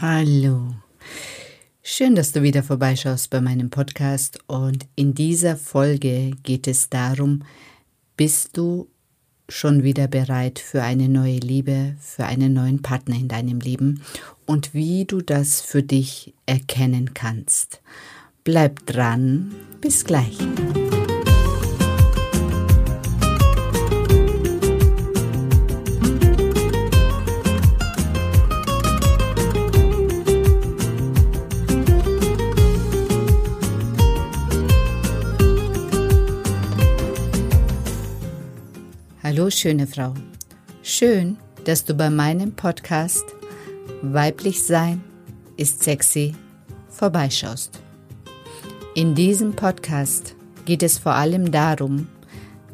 Hallo. Schön, dass du wieder vorbeischaust bei meinem Podcast und in dieser Folge geht es darum, bist du schon wieder bereit für eine neue Liebe, für einen neuen Partner in deinem Leben und wie du das für dich erkennen kannst. Bleib dran, bis gleich. Schöne Frau. Schön, dass du bei meinem Podcast Weiblich Sein ist sexy vorbeischaust. In diesem Podcast geht es vor allem darum,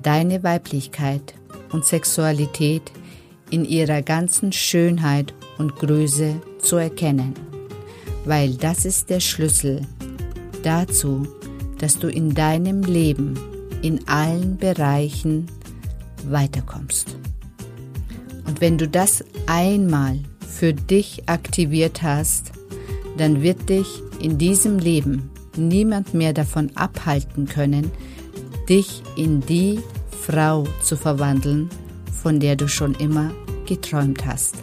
deine Weiblichkeit und Sexualität in ihrer ganzen Schönheit und Größe zu erkennen, weil das ist der Schlüssel dazu, dass du in deinem Leben in allen Bereichen weiterkommst. Und wenn du das einmal für dich aktiviert hast, dann wird dich in diesem Leben niemand mehr davon abhalten können, dich in die Frau zu verwandeln, von der du schon immer geträumt hast.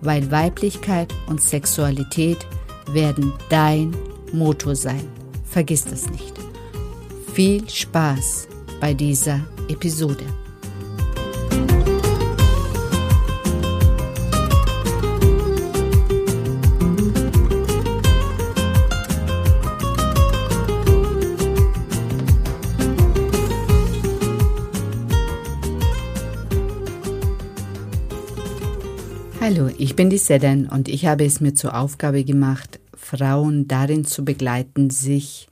Weil Weiblichkeit und Sexualität werden dein Motor sein. Vergiss das nicht. Viel Spaß bei dieser Episode. Ich bin die Sedan und ich habe es mir zur Aufgabe gemacht, Frauen darin zu begleiten, sich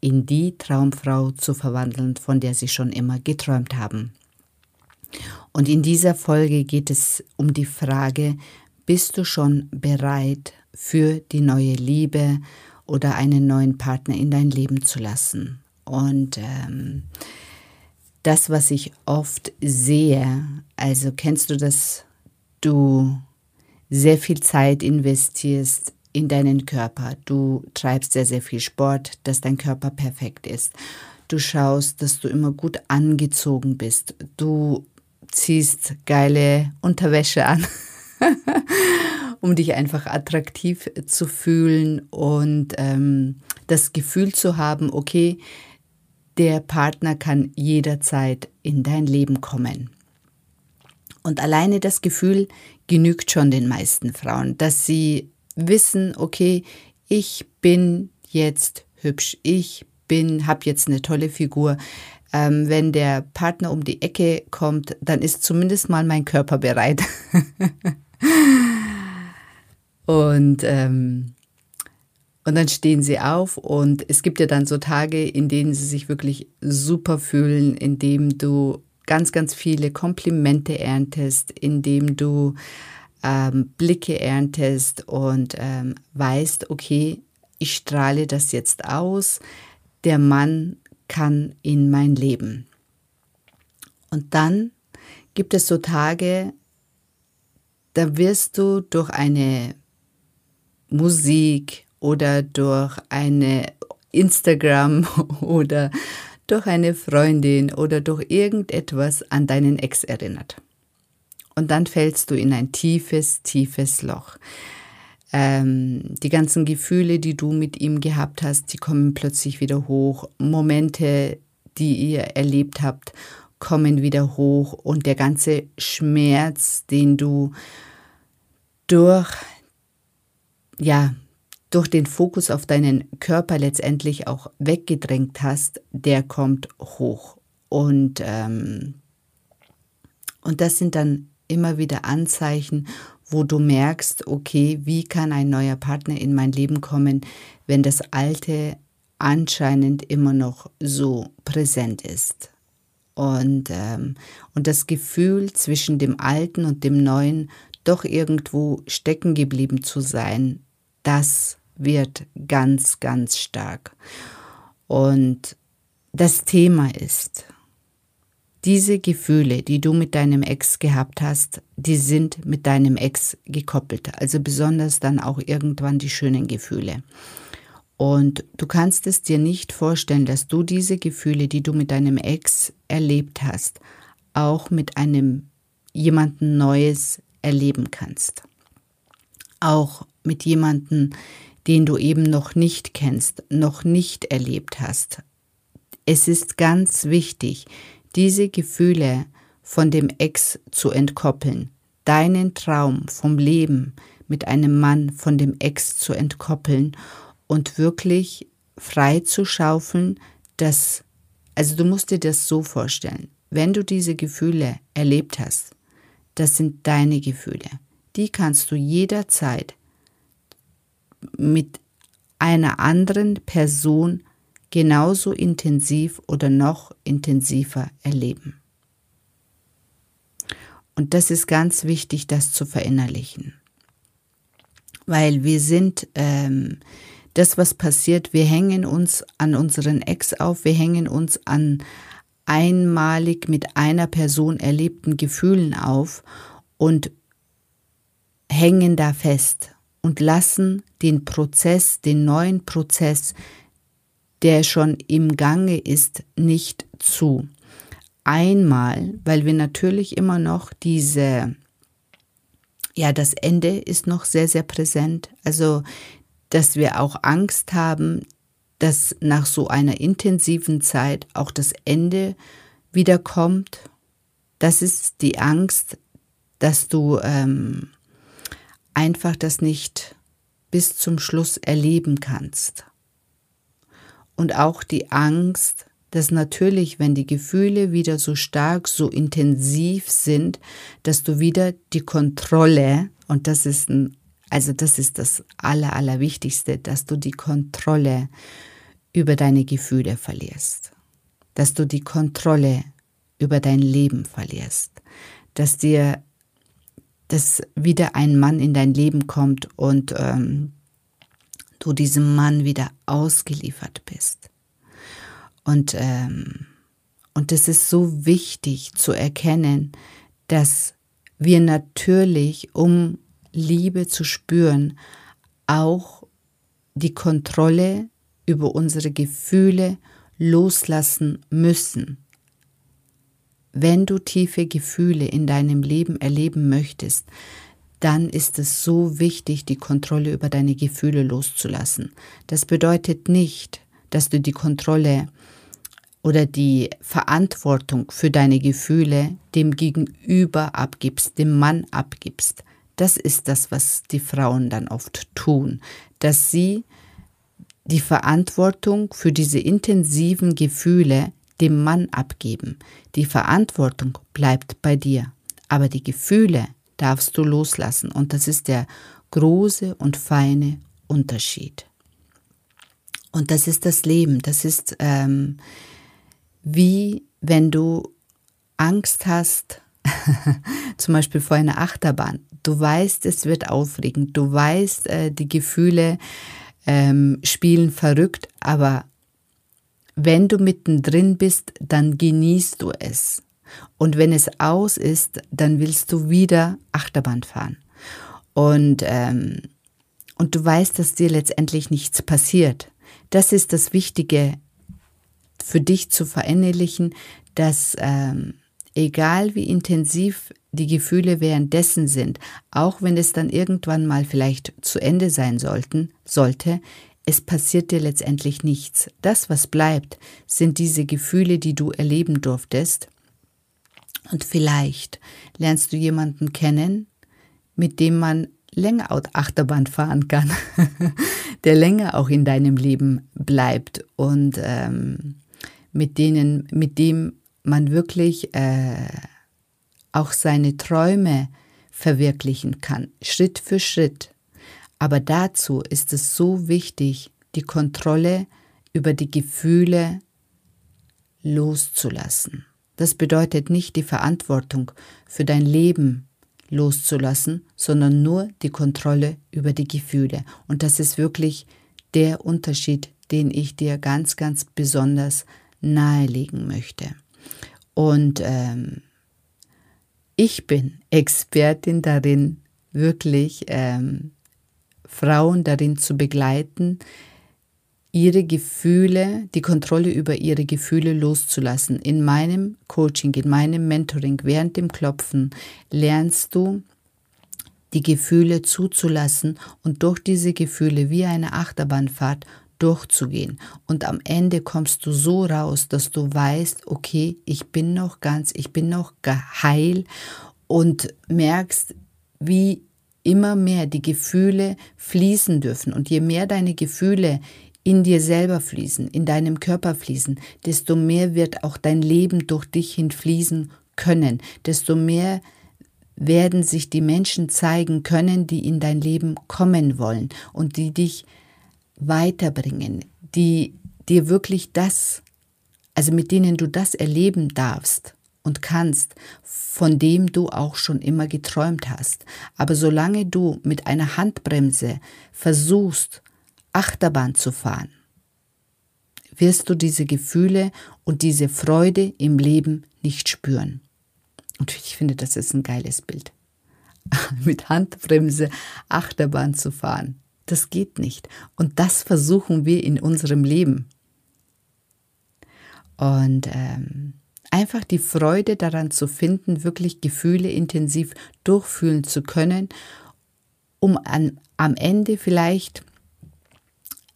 in die Traumfrau zu verwandeln, von der sie schon immer geträumt haben. Und in dieser Folge geht es um die Frage, bist du schon bereit für die neue Liebe oder einen neuen Partner in dein Leben zu lassen? Und ähm, das, was ich oft sehe, also kennst du das, du sehr viel Zeit investierst in deinen Körper. Du treibst sehr, sehr viel Sport, dass dein Körper perfekt ist. Du schaust, dass du immer gut angezogen bist. Du ziehst geile Unterwäsche an, um dich einfach attraktiv zu fühlen und ähm, das Gefühl zu haben, okay, der Partner kann jederzeit in dein Leben kommen. Und alleine das Gefühl genügt schon den meisten Frauen, dass sie wissen, okay, ich bin jetzt hübsch, ich bin, habe jetzt eine tolle Figur. Ähm, wenn der Partner um die Ecke kommt, dann ist zumindest mal mein Körper bereit. und ähm, und dann stehen sie auf und es gibt ja dann so Tage, in denen sie sich wirklich super fühlen, indem du ganz, ganz viele Komplimente erntest, indem du ähm, Blicke erntest und ähm, weißt, okay, ich strahle das jetzt aus, der Mann kann in mein Leben. Und dann gibt es so Tage, da wirst du durch eine Musik oder durch eine Instagram oder durch eine Freundin oder durch irgendetwas an deinen Ex erinnert. Und dann fällst du in ein tiefes, tiefes Loch. Ähm, die ganzen Gefühle, die du mit ihm gehabt hast, die kommen plötzlich wieder hoch. Momente, die ihr erlebt habt, kommen wieder hoch. Und der ganze Schmerz, den du durch, ja, durch den Fokus auf deinen Körper letztendlich auch weggedrängt hast, der kommt hoch. Und, ähm, und das sind dann immer wieder Anzeichen, wo du merkst, okay, wie kann ein neuer Partner in mein Leben kommen, wenn das alte anscheinend immer noch so präsent ist. Und, ähm, und das Gefühl zwischen dem Alten und dem Neuen doch irgendwo stecken geblieben zu sein, das wird ganz, ganz stark. Und das Thema ist, diese Gefühle, die du mit deinem Ex gehabt hast, die sind mit deinem Ex gekoppelt. Also besonders dann auch irgendwann die schönen Gefühle. Und du kannst es dir nicht vorstellen, dass du diese Gefühle, die du mit deinem Ex erlebt hast, auch mit einem jemanden Neues erleben kannst. Auch mit jemanden, den du eben noch nicht kennst, noch nicht erlebt hast. Es ist ganz wichtig, diese Gefühle von dem Ex zu entkoppeln, deinen Traum vom Leben mit einem Mann von dem Ex zu entkoppeln und wirklich frei zu schaufeln, dass, also du musst dir das so vorstellen, wenn du diese Gefühle erlebt hast, das sind deine Gefühle. Die kannst du jederzeit mit einer anderen Person genauso intensiv oder noch intensiver erleben. Und das ist ganz wichtig, das zu verinnerlichen. Weil wir sind, ähm, das, was passiert, wir hängen uns an unseren Ex auf, wir hängen uns an einmalig mit einer Person erlebten Gefühlen auf und hängen da fest und lassen den Prozess, den neuen Prozess, der schon im Gange ist, nicht zu. Einmal, weil wir natürlich immer noch diese, ja, das Ende ist noch sehr, sehr präsent. Also, dass wir auch Angst haben, dass nach so einer intensiven Zeit auch das Ende wiederkommt. Das ist die Angst, dass du ähm, einfach das nicht bis zum Schluss erleben kannst. Und auch die Angst, dass natürlich, wenn die Gefühle wieder so stark, so intensiv sind, dass du wieder die Kontrolle, und das ist ein, also das ist das Aller, Allerwichtigste, dass du die Kontrolle über deine Gefühle verlierst, dass du die Kontrolle über dein Leben verlierst, dass dir, dass wieder ein Mann in dein Leben kommt und ähm, du diesem Mann wieder ausgeliefert bist. Und, ähm, und es ist so wichtig zu erkennen, dass wir natürlich, um Liebe zu spüren, auch die Kontrolle über unsere Gefühle loslassen müssen. Wenn du tiefe Gefühle in deinem Leben erleben möchtest, dann ist es so wichtig, die Kontrolle über deine Gefühle loszulassen. Das bedeutet nicht, dass du die Kontrolle oder die Verantwortung für deine Gefühle dem Gegenüber abgibst, dem Mann abgibst. Das ist das, was die Frauen dann oft tun, dass sie die Verantwortung für diese intensiven Gefühle dem Mann abgeben. Die Verantwortung bleibt bei dir, aber die Gefühle darfst du loslassen. Und das ist der große und feine Unterschied. Und das ist das Leben. Das ist ähm, wie wenn du Angst hast, zum Beispiel vor einer Achterbahn. Du weißt, es wird aufregend. Du weißt, äh, die Gefühle ähm, spielen verrückt, aber wenn du mittendrin bist, dann genießt du es. Und wenn es aus ist, dann willst du wieder Achterbahn fahren. Und, ähm, und du weißt, dass dir letztendlich nichts passiert. Das ist das Wichtige für dich zu verinnerlichen, dass ähm, egal wie intensiv die Gefühle währenddessen sind, auch wenn es dann irgendwann mal vielleicht zu Ende sein sollten, sollte, es passiert dir letztendlich nichts. Das, was bleibt, sind diese Gefühle, die du erleben durftest und vielleicht lernst du jemanden kennen, mit dem man länger Achterbahn fahren kann, der länger auch in deinem Leben bleibt und ähm, mit denen, mit dem man wirklich äh, auch seine Träume verwirklichen kann, Schritt für Schritt. Aber dazu ist es so wichtig, die Kontrolle über die Gefühle loszulassen. Das bedeutet nicht die Verantwortung für dein Leben loszulassen, sondern nur die Kontrolle über die Gefühle. Und das ist wirklich der Unterschied, den ich dir ganz, ganz besonders nahelegen möchte. Und ähm, ich bin Expertin darin, wirklich ähm, Frauen darin zu begleiten, ihre Gefühle, die Kontrolle über ihre Gefühle loszulassen. In meinem Coaching, in meinem Mentoring, während dem Klopfen lernst du, die Gefühle zuzulassen und durch diese Gefühle wie eine Achterbahnfahrt durchzugehen. Und am Ende kommst du so raus, dass du weißt, okay, ich bin noch ganz, ich bin noch geheil und merkst, wie immer mehr die Gefühle fließen dürfen. Und je mehr deine Gefühle in dir selber fließen, in deinem Körper fließen, desto mehr wird auch dein Leben durch dich hin fließen können, desto mehr werden sich die Menschen zeigen können, die in dein Leben kommen wollen und die dich weiterbringen, die dir wirklich das, also mit denen du das erleben darfst und kannst, von dem du auch schon immer geträumt hast. Aber solange du mit einer Handbremse versuchst, Achterbahn zu fahren, wirst du diese Gefühle und diese Freude im Leben nicht spüren. Und ich finde, das ist ein geiles Bild. Mit Handbremse Achterbahn zu fahren. Das geht nicht. Und das versuchen wir in unserem Leben. Und ähm, einfach die Freude daran zu finden, wirklich Gefühle intensiv durchfühlen zu können, um an, am Ende vielleicht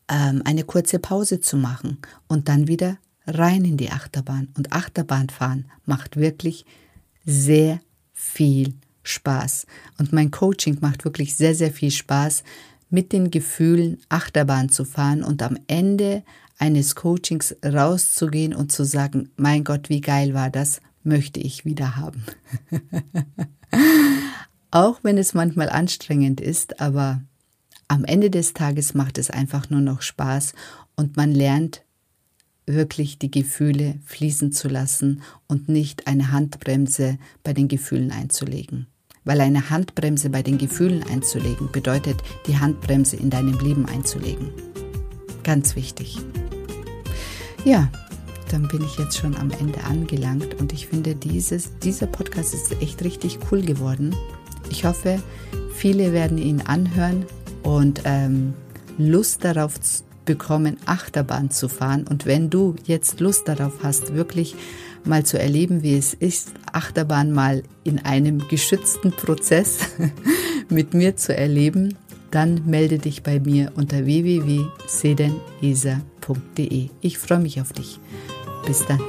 ähm, eine kurze Pause zu machen und dann wieder rein in die Achterbahn. Und Achterbahn fahren macht wirklich sehr viel Spaß. Und mein Coaching macht wirklich sehr, sehr viel Spaß, mit den Gefühlen Achterbahn zu fahren und am Ende eines Coachings rauszugehen und zu sagen, mein Gott, wie geil war das, möchte ich wieder haben. Auch wenn es manchmal anstrengend ist, aber am Ende des Tages macht es einfach nur noch Spaß und man lernt wirklich die Gefühle fließen zu lassen und nicht eine Handbremse bei den Gefühlen einzulegen. Weil eine Handbremse bei den Gefühlen einzulegen bedeutet, die Handbremse in deinem Leben einzulegen. Ganz wichtig. Ja, dann bin ich jetzt schon am Ende angelangt und ich finde, dieses, dieser Podcast ist echt richtig cool geworden. Ich hoffe, viele werden ihn anhören und ähm, Lust darauf bekommen, Achterbahn zu fahren. Und wenn du jetzt Lust darauf hast, wirklich mal zu erleben, wie es ist, Achterbahn mal in einem geschützten Prozess mit mir zu erleben, dann melde dich bei mir unter www.sedenesa.de. Ich freue mich auf dich. Bis dann.